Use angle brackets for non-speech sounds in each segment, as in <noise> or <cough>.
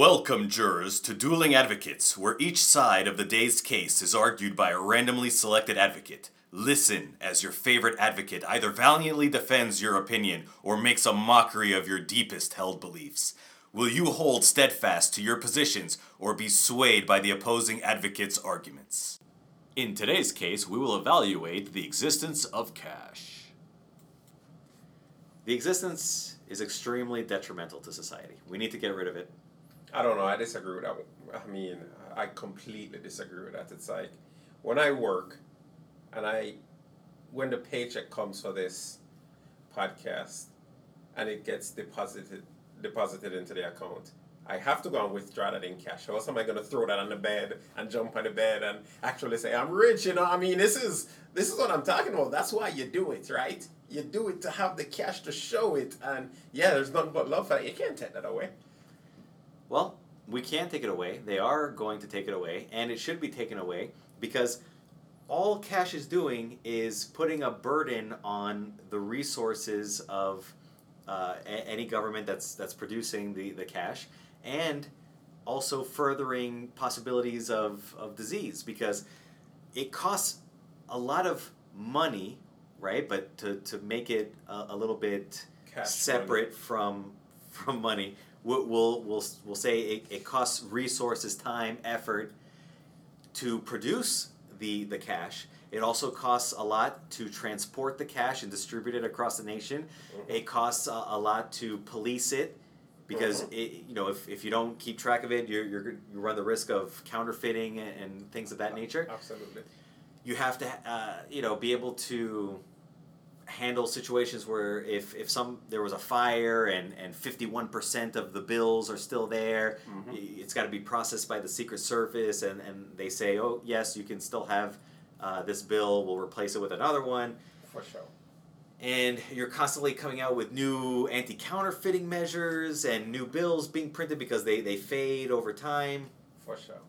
Welcome, jurors, to Dueling Advocates, where each side of the day's case is argued by a randomly selected advocate. Listen as your favorite advocate either valiantly defends your opinion or makes a mockery of your deepest held beliefs. Will you hold steadfast to your positions or be swayed by the opposing advocate's arguments? In today's case, we will evaluate the existence of cash. The existence is extremely detrimental to society. We need to get rid of it. I don't know. I disagree with that. I mean, I completely disagree with that. It's like when I work, and I, when the paycheck comes for this podcast, and it gets deposited deposited into the account, I have to go and withdraw that in cash. Or else am I going to throw that on the bed and jump on the bed and actually say I'm rich? You know, I mean, this is this is what I'm talking about. That's why you do it, right? You do it to have the cash to show it, and yeah, there's nothing but love for it. You can't take that away. Well, we can take it away. They are going to take it away, and it should be taken away because all cash is doing is putting a burden on the resources of uh, a- any government that's that's producing the, the cash, and also furthering possibilities of, of disease because it costs a lot of money, right? But to, to make it a, a little bit Cash separate from from money, we'll we'll we'll, we'll say it, it costs resources, time, effort to produce the the cash. It also costs a lot to transport the cash and distribute it across the nation. It costs a, a lot to police it because it, you know if, if you don't keep track of it, you're, you're you run the risk of counterfeiting and, and things of that nature. Absolutely. You have to uh, you know be able to handle situations where if, if some there was a fire and, and 51% of the bills are still there Mhm. it's got to be processed by the secret service and, and they say oh yes you can still have uh, this bill we'll replace it with another one For sure. and you're constantly coming out with new anti-counterfeiting measures and new bills being printed because they, they fade over time For sure.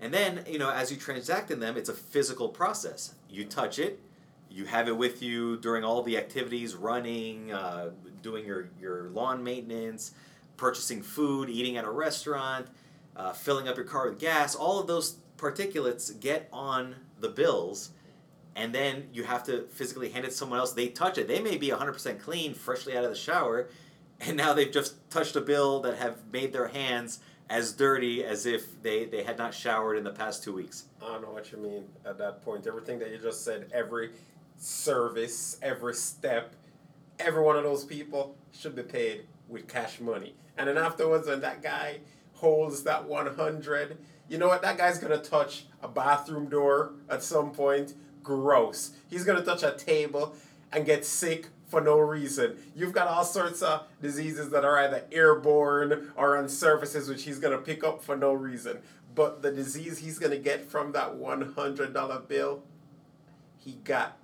and then, you know, as you transact in them, it's a physical process. You touch it, you have it with you during all the activities, running, uh, doing your, your lawn maintenance, purchasing food, eating at a restaurant, uh, filling up your car with gas. All of those particulates get on the bills, and then you have to physically hand it to someone else. They touch it. They may be 100% clean, freshly out of the shower, and now they've just touched a bill that have made their hands as dirty as if they, they had not showered in the past two weeks. I don't know what you mean at that point. Everything that you just said, every service, every step, every one of those people should be paid with cash money. And then afterwards, when that guy holds that 100, you know what? That guy's going to touch a bathroom door at some point. Gross. He's going to touch a table and get sick for no reason. You've got all sorts of diseases that are either airborne or on surfaces which he's going to pick up for no reason. But the disease he's going to get from that $100 bill, he got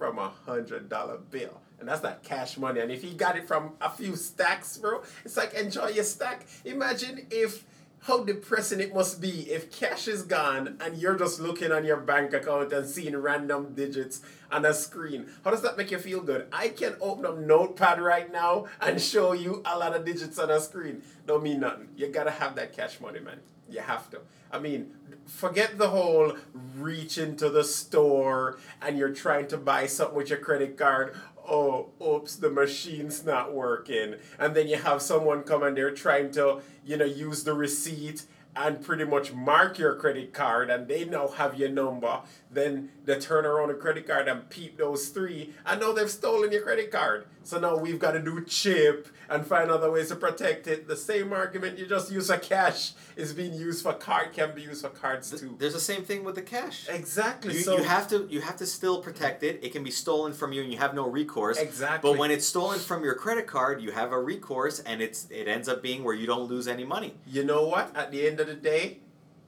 from a $100 bill. And that's not cash money. And if he got it from a few stacks, bro, it's like enjoy your stack. Imagine if how depressing it must be if cash is gone and you're just looking on your bank account and seeing random digits on a screen. How does that make you feel good? I can open up Notepad right now and show you a lot of digits on a screen. Don't mean nothing. You gotta have that cash money, man. You have to. I mean, forget the whole reach into the store and you're trying to buy something with your credit card. Oh, oops, the machine's not working. And then you have someone come and they're trying to, you know, use the receipt and pretty much mark your credit card and they now have your number. Then they turn around a credit card and peep those three and now they've stolen your credit card. So now we've got to do chip and find other ways to protect it. The same argument you just use for cash is being used for card can be used for cards too. There's the same thing with the cash. Exactly. You, so you have to you have to still protect it. It can be stolen from you and you have no recourse. Exactly. But when it's stolen from your credit card, you have a recourse and it's it ends up being where you don't lose any money. you know what? At the end of the day,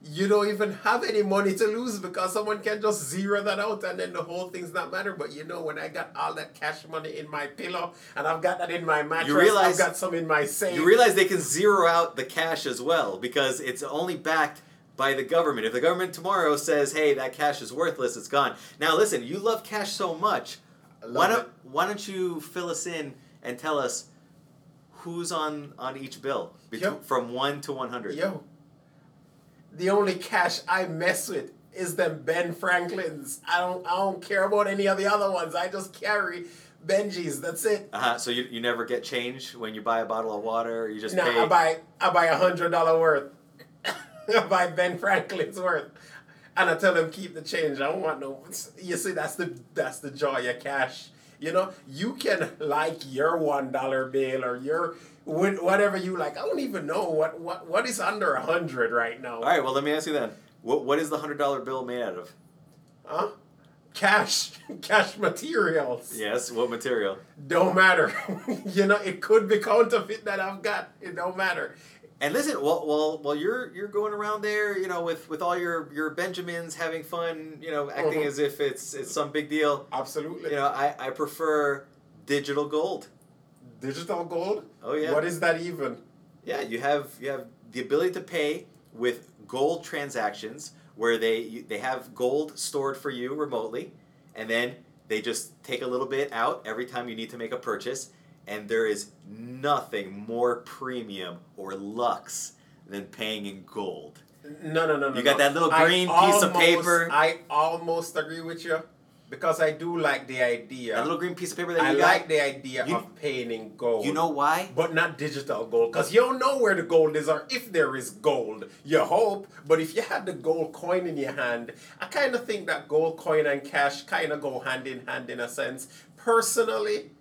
you don't even have any money to lose because someone can just zero that out and then the whole thing's not matter. But you know, when I got all that cash money in my pillow and I've got that in my mattress, realize- I've got some in my safe. You realize they can zero out the cash as well because it's only backed by the government. If the government tomorrow says, "Hey, that cash is worthless, it's gone." Now, listen, you love cash so much. Why don't it. Why don't you fill us in and tell us who's on on each bill between, from one to one hundred. Yo, the only cash I mess with is them Ben Franklins. I don't I don't care about any of the other ones. I just carry Benjis. That's it. Uh-huh. So you, you never get change when you buy a bottle of water. You just No, pay. I buy I buy a hundred dollar worth. <laughs> I buy Ben Franklin's worth. And I tell them keep the change. I don't want no you see that's the that's the joy of cash. You know, you can like your one dollar bill or your whatever you like. I don't even know what what, what is under a hundred right now. All right. Well, let me ask you then. What what is the hundred dollar bill made out of? Huh? Cash, <laughs> cash materials. Yes. What material? Don't matter. <laughs> you know, it could be counterfeit that I've got. It don't matter. And listen, while, well, well, you're you're going around there, you know, with with all your your Benjamins, having fun, you know, acting Mhm. as if it's it's some big deal. Absolutely. You know, I I prefer digital gold. Digital gold? Oh yeah. What is that even? Yeah, you have you have the ability to pay with gold transactions where they they have gold stored for you remotely, and then they just take a little bit out every time you need to make a purchase, and there is nothing more premium or lux than paying in gold. No, no, no, no. You got no. that little I green piece of paper. I almost agree with you because I do like the idea. That little green piece of paper that I you like the idea You- of paying in gold. You know why? But not digital gold, because you don't know where the gold is or if there is gold. You hope, but if you had the gold coin in your hand, I kind of think that gold coin and cash kind of go hand in hand in a sense. Personally,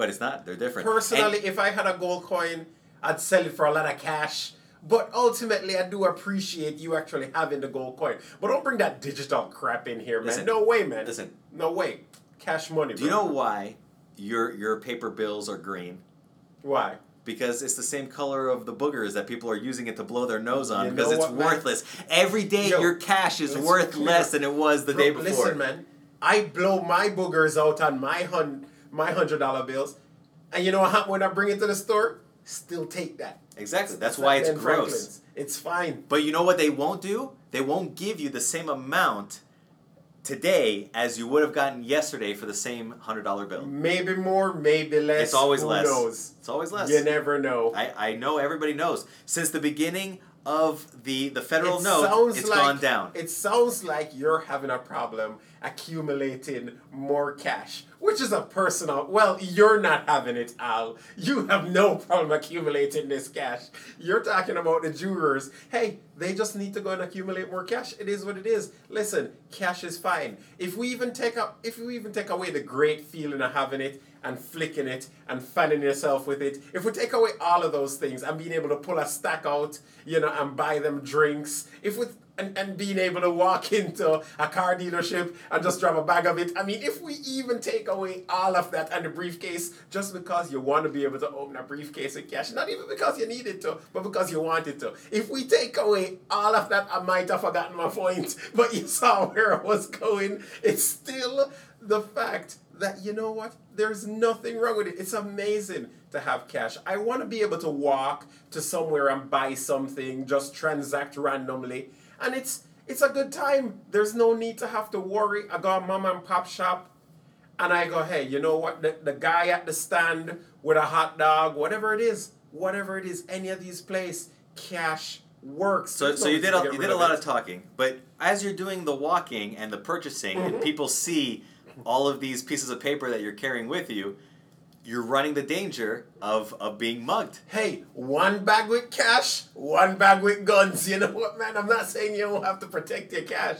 But it's not. They're different. personally, And- if I had a gold coin, I'd sell it for a lot of cash. But ultimately, I do appreciate you actually having the gold coin. But don't bring that digital crap in here, man. Listen, no way, man. listen. No way. Cash money, do you know why your your paper bills are green? why? because it's the same color of the boogers that people are using it to blow their nose on You because it's what, man? worthless. Every day Yo, your cash is worth clear- less than it was the Bro, day before. Listen, man. I blow my boogers out on my hun my hundred dollar bills, and you know what? When I bring it to the store, still take that. Exactly. That's why it's gross. Franklin's. It's fine. But you know what they won't do? They won't give you the same amount today as you would have gotten yesterday for the same hundred dollar bill. Maybe more, maybe less. It's always Who less. knows? It's always less. You never know. I, I know everybody knows. Since the beginning of the, the federal notes, It note, it's like- gone down. It sounds like you're having a problem accumulating more cash, which is a personal. Well, you're not having it, Al. You have no problem accumulating this cash. You're talking about the jurors. Hey, they just need to go and accumulate more cash. It is what it is. Listen, cash is fine. If we even take up, if we even take away the great feeling of having it and flicking it and fanning yourself with it, if we take away all of those things and being able to pull a stack out, you know, and buy them drinks, if we and, and being able to walk <laughs> into a car dealership and just grab a bag of it. I mean, if we even take away all of that and the briefcase, just because you want to be able to open a briefcase with cash, not even because you needed to, but because you wanted to. If we take away all of that, I might have forgotten my point, <laughs> but you saw where I was going. It's still the fact that you know what? There's nothing wrong with it. It's amazing to have cash. I want to be able to walk to somewhere and buy something, just transact randomly, and it's it's a good time. There's no need to have to worry. I got a mom and pop shop, and I go, hey, you know what? The, the guy at the stand with a hot dog, whatever it is, whatever it is, any of these places, cash works. So, so you did a, you did a lot it. of talking, but as you're doing the walking and the purchasing, Mm-hmm. and people see all of these pieces of paper that you're carrying with you, you're running the danger of of being mugged. Hey, one bag with cash, one bag with guns. You know what, man? I'm not saying you don't have to protect your cash.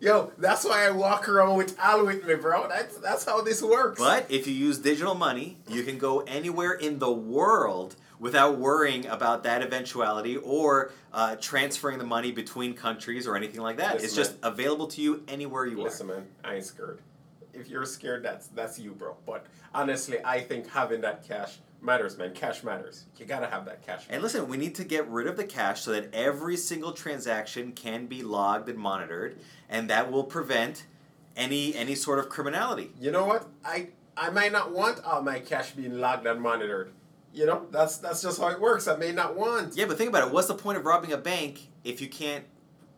Yo, that's why I walk around with Al with me, bro. That's that's how this works. But if you use digital money, you can go anywhere in the world without worrying about that eventuality or uh, transferring the money between countries or anything like that. Listen, it's just man. available to you anywhere you want. Listen, man, I ain't scared. If you're scared, that's that's you, bro. But honestly, I think having that cash matters, man. Cash matters. You gotta have that cash. And listen, we need to get rid of the cash so that every single transaction can be logged and monitored, and that will prevent any any sort of criminality. You know what? I I might not want all my cash being logged and monitored. You know, that's that's just how it works. I may not want. Yeah, but think about it. What's the point of robbing a bank if you can't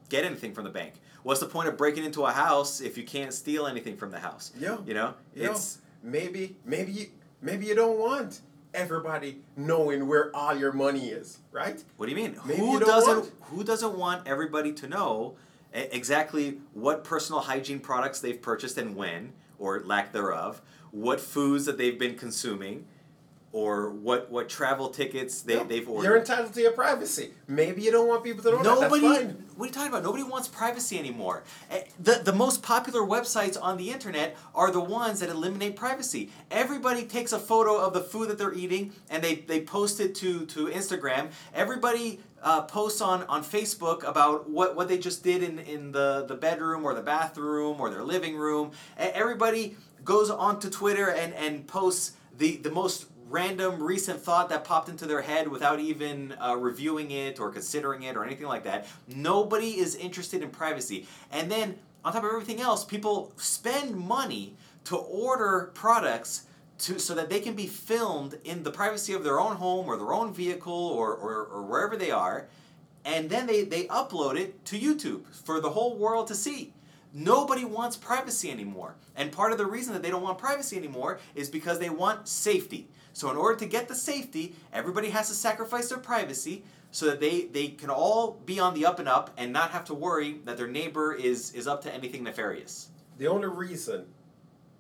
get anything from the bank? What's the point of breaking into a house if you can't steal anything from the house? Yo, You know, Yo, it's maybe maybe you, maybe you don't want everybody knowing where all your money is, right? What do you mean? Maybe who you doesn't want- who doesn't want everybody to know exactly what personal hygiene products they've purchased and when or lack thereof, what foods that they've been consuming or what what travel tickets they, No, they've ordered. You're entitled to your privacy. Maybe you don't want people to know Nobody. that. What are you talking about? Nobody wants privacy anymore. Eh, The the most popular websites on the internet are the ones that eliminate privacy. Everybody takes a photo of the food that they're eating and they, they post it to, to Instagram. Everybody uh, posts on, on Facebook about what, what they just did in, in the, the bedroom or the bathroom or their living room. Everybody goes onto Twitter and, and posts the, the most random recent thought that popped into their head without even uh, reviewing it or considering it or anything like that. Nobody is interested in privacy. And then, on top of everything else, people spend money to order products to, so that they can be filmed in the privacy of their own home or their own vehicle or, or, or wherever they are. And then they, they upload it to YouTube for the whole world to see. Nobody wants privacy anymore. And part of the reason that they don't want privacy anymore is because they want safety. So in order to get the safety, everybody has to sacrifice their privacy so that they, they can all be on the up and up and not have to worry that their neighbor is, is up to anything nefarious. The only reason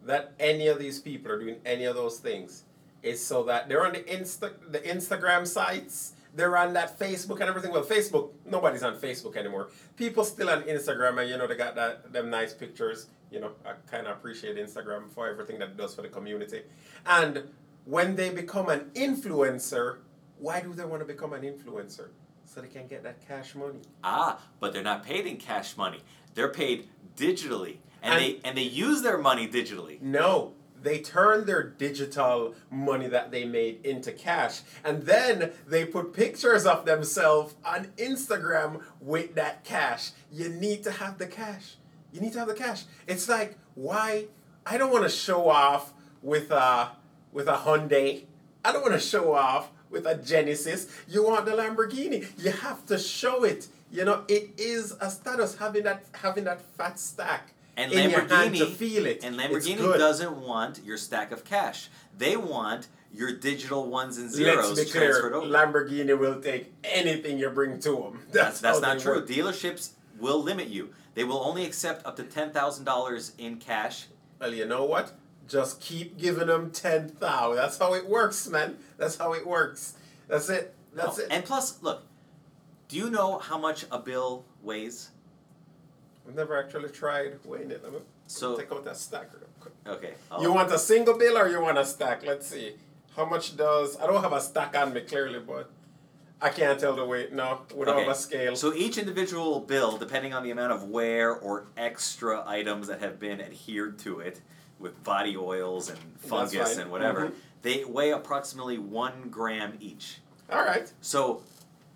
that any of these people are doing any of those things is so that they're on the Insta the Instagram sites, they're on that Facebook and everything. Well, Facebook, nobody's on Facebook anymore. People still on Instagram and you know they got that them nice pictures. You know, I kind of appreciate Instagram for everything that it does for the community. And when they become an influencer, why do they want to become an influencer? So they can get that cash money. Ah, but they're not paid in cash money. They're paid digitally. And, And- they and they use their money digitally. No, they turn their digital money that they made into cash. And then they put pictures of themselves on Instagram with that cash. You need to have the cash. You need to have the cash. It's like, why? I don't want to show off with a, with a Hyundai. I don't want to show off with a Genesis. You want the Lamborghini. You have to show it. You know, it is a status having that having that fat stack And in your hand Lamborghini to feel it. And Lamborghini doesn't want your stack of cash. They want your digital ones and Let's zeros be clear. transferred over. Lamborghini will take anything you bring to them. <laughs> That's, that's how not true. work. Dealerships will limit you. They will only accept up to ten thousand dollars in cash. Well, you know what? Just keep giving them ten thousand. That's how it works, man. That's how it works. That's it. That's No, it. And plus, look, do you know how much a bill weighs? I've never actually tried weighing it. Let me So- take out that stack real quick. Okay. I'll- You want a single bill or you want a stack? Let's see. How much does I don't have a stack on me clearly, but I can't tell the weight. No, we don't Okay. have a scale. So each individual bill, depending on the amount of wear or extra items that have been adhered to it, with body oils and fungus and whatever, Mhm. they weigh approximately one gram each. All right. So,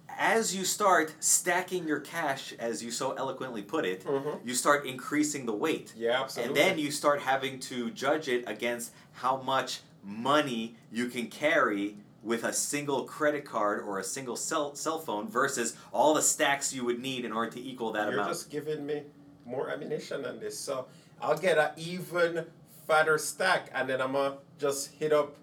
as you start stacking your cash, as you so eloquently put it, Mhm. you start increasing the weight. Yeah, absolutely. And then you start having to judge it against how much money you can carry with a single credit card or a single cell, cell phone versus all the stacks you would need in order to equal that amount. You're just giving me more ammunition on this. So I'll get an even fatter stack and then I'm gonna just hit up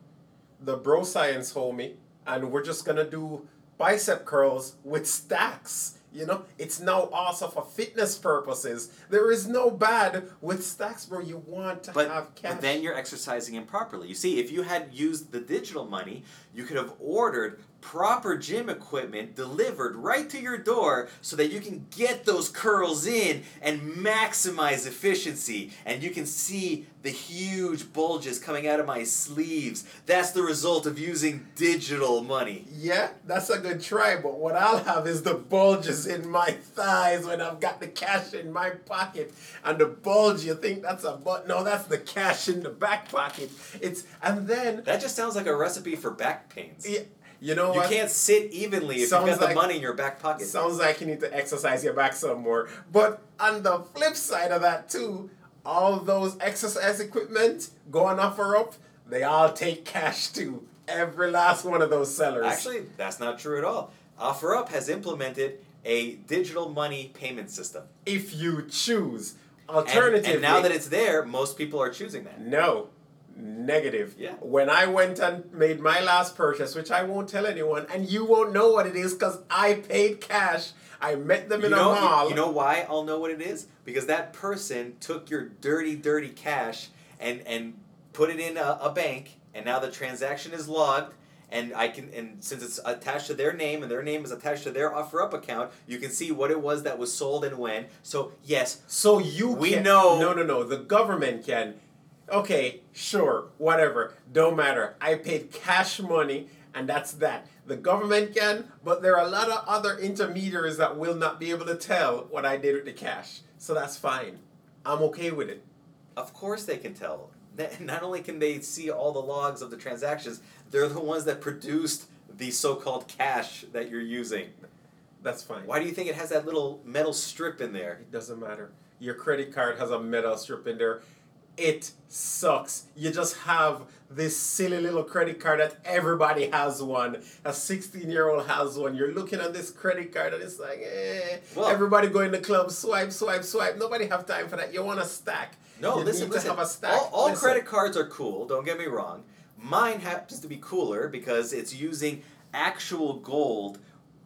the bro science homie and we're just gonna do bicep curls with stacks. You know, it's now also for fitness purposes. There is no bad with stacks, bro. You want to But, have cash. but then you're exercising improperly. You see, if you had used the digital money, you could have ordered proper gym equipment delivered right to your door so that you can get those curls in and maximize efficiency. And you can see the huge bulges coming out of my sleeves. That's the result of using digital money. Yeah, that's a good try, but what I'll have is the bulges in my thighs when I've got the cash in my pocket. And the bulge, you think that's a but no, that's the cash in the back pocket. It's and then That just sounds like a recipe for back pains. yeah, you know You what? can't sit evenly if Sounds you've got like- the money in your back pocket. Sounds like you need to exercise your back some more. But on the flip side of that too, all those exercise equipment going OfferUp, they all take cash too. Every last one of those sellers. Actually, that's not true at all. OfferUp has implemented a digital money payment system. if you choose. And, and now that it's there, most people are choosing that. No. Negative. Yeah. When I went and made my last purchase, which I won't tell anyone, and you won't know what it is because I paid cash. I met them You in know, a mall. you know why I'll know what it is? Because that person took your dirty, dirty cash and and put it in a, a bank, and now the transaction is logged. And I can, and since it's attached to their name, and their name is attached to their OfferUp account, you can see what it was that was sold and when. So yes, So you We can, know- No, no, no. The government can. Okay, sure, whatever. Don't matter. I paid cash money, and that's that. The government can, but there are a lot of other intermediaries that will not be able to tell what I did with the cash. So that's fine. I'm okay with it. Of course they can tell. Not only can they see all the logs of the transactions, they're the ones that produced the so-called cash that you're using. That's fine. Why do you think it has that little metal strip in there? It doesn't matter. Your credit card has a metal strip in there. It sucks. You just have this silly little credit card that everybody has one. A 16 year old has one. You're looking at this credit card and it's like, eh. Well- everybody going to club, swipe, swipe, swipe. Nobody have time for that. You want a stack. No, you listen, listen. have a stack. All, all Listen. credit cards are cool. Don't get me wrong. Mine happens to be cooler because it's using actual gold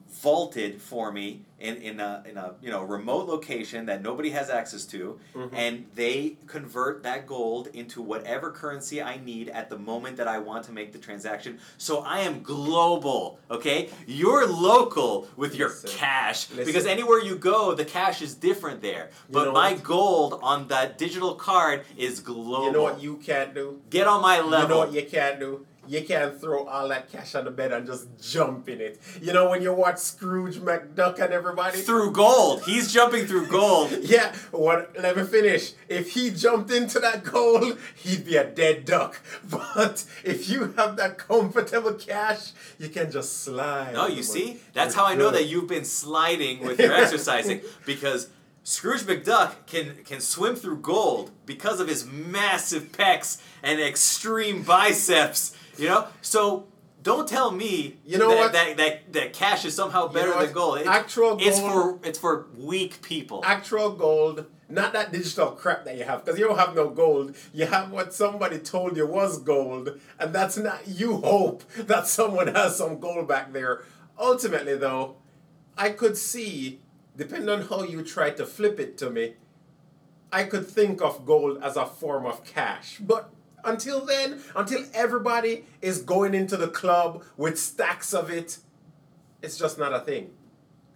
vaulted for me in, in a in a you know remote location that nobody has access to, Mhm. and they convert that gold into whatever currency I need at the moment that I want to make the transaction. So I am global. Okay, you're local with your Listen. cash Listen. because anywhere you go, the cash is different there. You But know my what? gold on that digital card is global. You know what you can't do? Get on my level You know what you can't do? You can't throw all that cash on the bed and just jump in it. You know when you watch Scrooge McDuck and everybody? through gold. He's jumping through gold. <laughs> Yeah, what? Let me finish. If he jumped into that gold, he'd be a dead duck. <laughs> But if you have that comfortable cash, you can just slide. No, you see? That's how I know that you've been sliding with your <laughs> exercising because Scrooge McDuck can can swim through gold because of his massive pecs and extreme biceps. You know, so don't tell me You know that, what? that that that cash is somehow You better know than gold. It- Actual It's for it's for weak people. Actual gold, not that digital crap that you have, because you don't have no gold. You have what somebody told you was gold, and that's not. You hope that someone has some gold back there. Ultimately, though, I could see, depending on how you try to flip it to me, I could think of gold as a form of cash. But until then, until everybody is going into the club with stacks of it, it's just not a thing.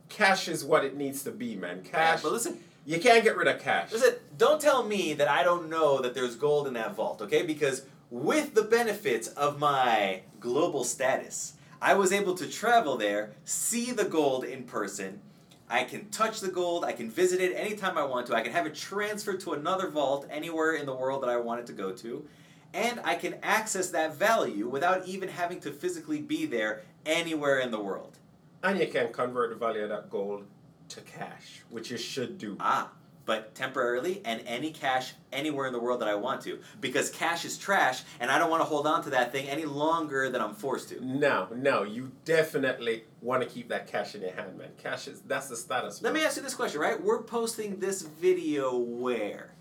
Cash is what it needs to be, man. Yeah, Cash. but listen, You can't get rid of cash. Listen, don't tell me that I don't know that there's gold in that vault, okay? Because with the benefits of my global status, I was able to travel there, see the gold in person. I can touch the gold, I can visit it anytime I want to, I can have it transferred to another vault anywhere in the world that I want it to go to, and I can access that value without even having to physically be there anywhere in the world. And you can convert the value of that gold to cash, which you should do. Ah, but temporarily and any cash anywhere in the world that I want to. Because cash is trash and I don't want to hold on to that thing any longer than I'm forced to. No, no, you definitely want to keep that cash in your hand, man. Cash is that's the status. Let me ask you this question, right? We're posting this video where?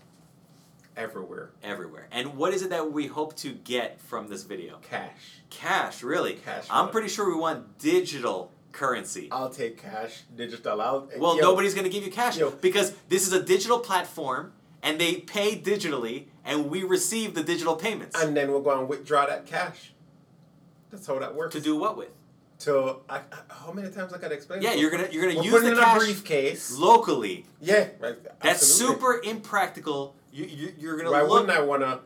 Everywhere. Everywhere. And what is it that we hope to get from this video? Cash. Cash, really. Cash I'm money. pretty sure we want digital currency. I'll take cash, digital. I'll. Well, yo, nobody's going to give you cash Yo. because this is a digital platform and they pay digitally and we receive the digital payments. And then we're going to withdraw that cash. That's how that works. to do what with? To I, how many times I gotta explain? Yeah, you're gonna you're gonna We're use the it in cash a briefcase. locally. Yeah, right. That's super impractical. You, you you're gonna Why look, wouldn't I want to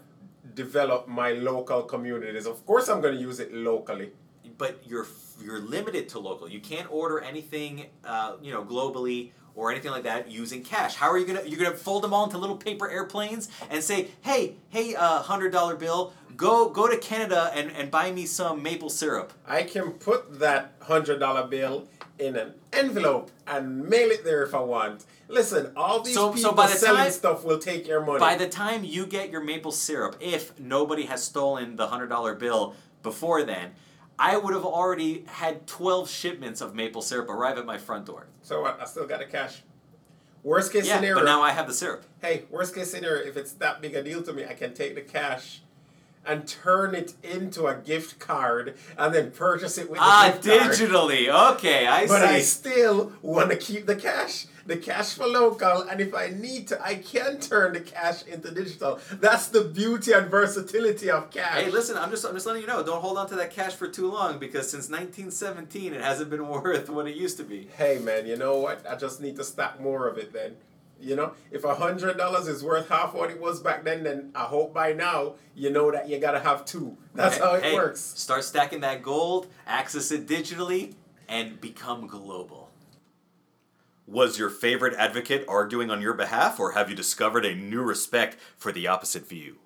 develop my local communities? Of course, I'm going to use it locally. but you're you're limited to local. You can't order anything, uh, you know, globally or anything like that using cash. How are you gonna you're gonna fold them all into little paper airplanes and say, hey, hey, uh, hundred dollar bill, go go to Canada and, and buy me some maple syrup. I can put that hundred dollar bill in an envelope and mail it there if I want. Listen, all these So- so people by the selling time- stuff will take your money. By the time you get your maple syrup, if nobody has stolen the hundred dollar bill before then, I would have already had twelve shipments of maple syrup arrive at my front door. so what? I still got the cash. Worst case Yeah, scenario. but now I have the syrup. hey, worst case scenario, if it's that big a deal to me, I can take the cash and turn it into a gift card and then purchase it with the Ah, gift card. digitally. Okay, I But I still want to keep the cash, the cash for local, and if I need to, I can turn the cash into digital. That's the beauty and versatility of cash. Hey, listen, I'm just I'm just letting you know. Don't hold on to that cash for too long because since 1917, it hasn't been <laughs> worth what it used to be. Hey man, you know what? I just need to stack more of it then. You know, if a hundred dollars is worth half what it was back then, then I hope by now you know that you gotta have two. That's Hey, how it hey, works. Start stacking that gold, access it digitally, and become global. Was your favorite advocate arguing on your behalf, or have you discovered a new respect for the opposite view?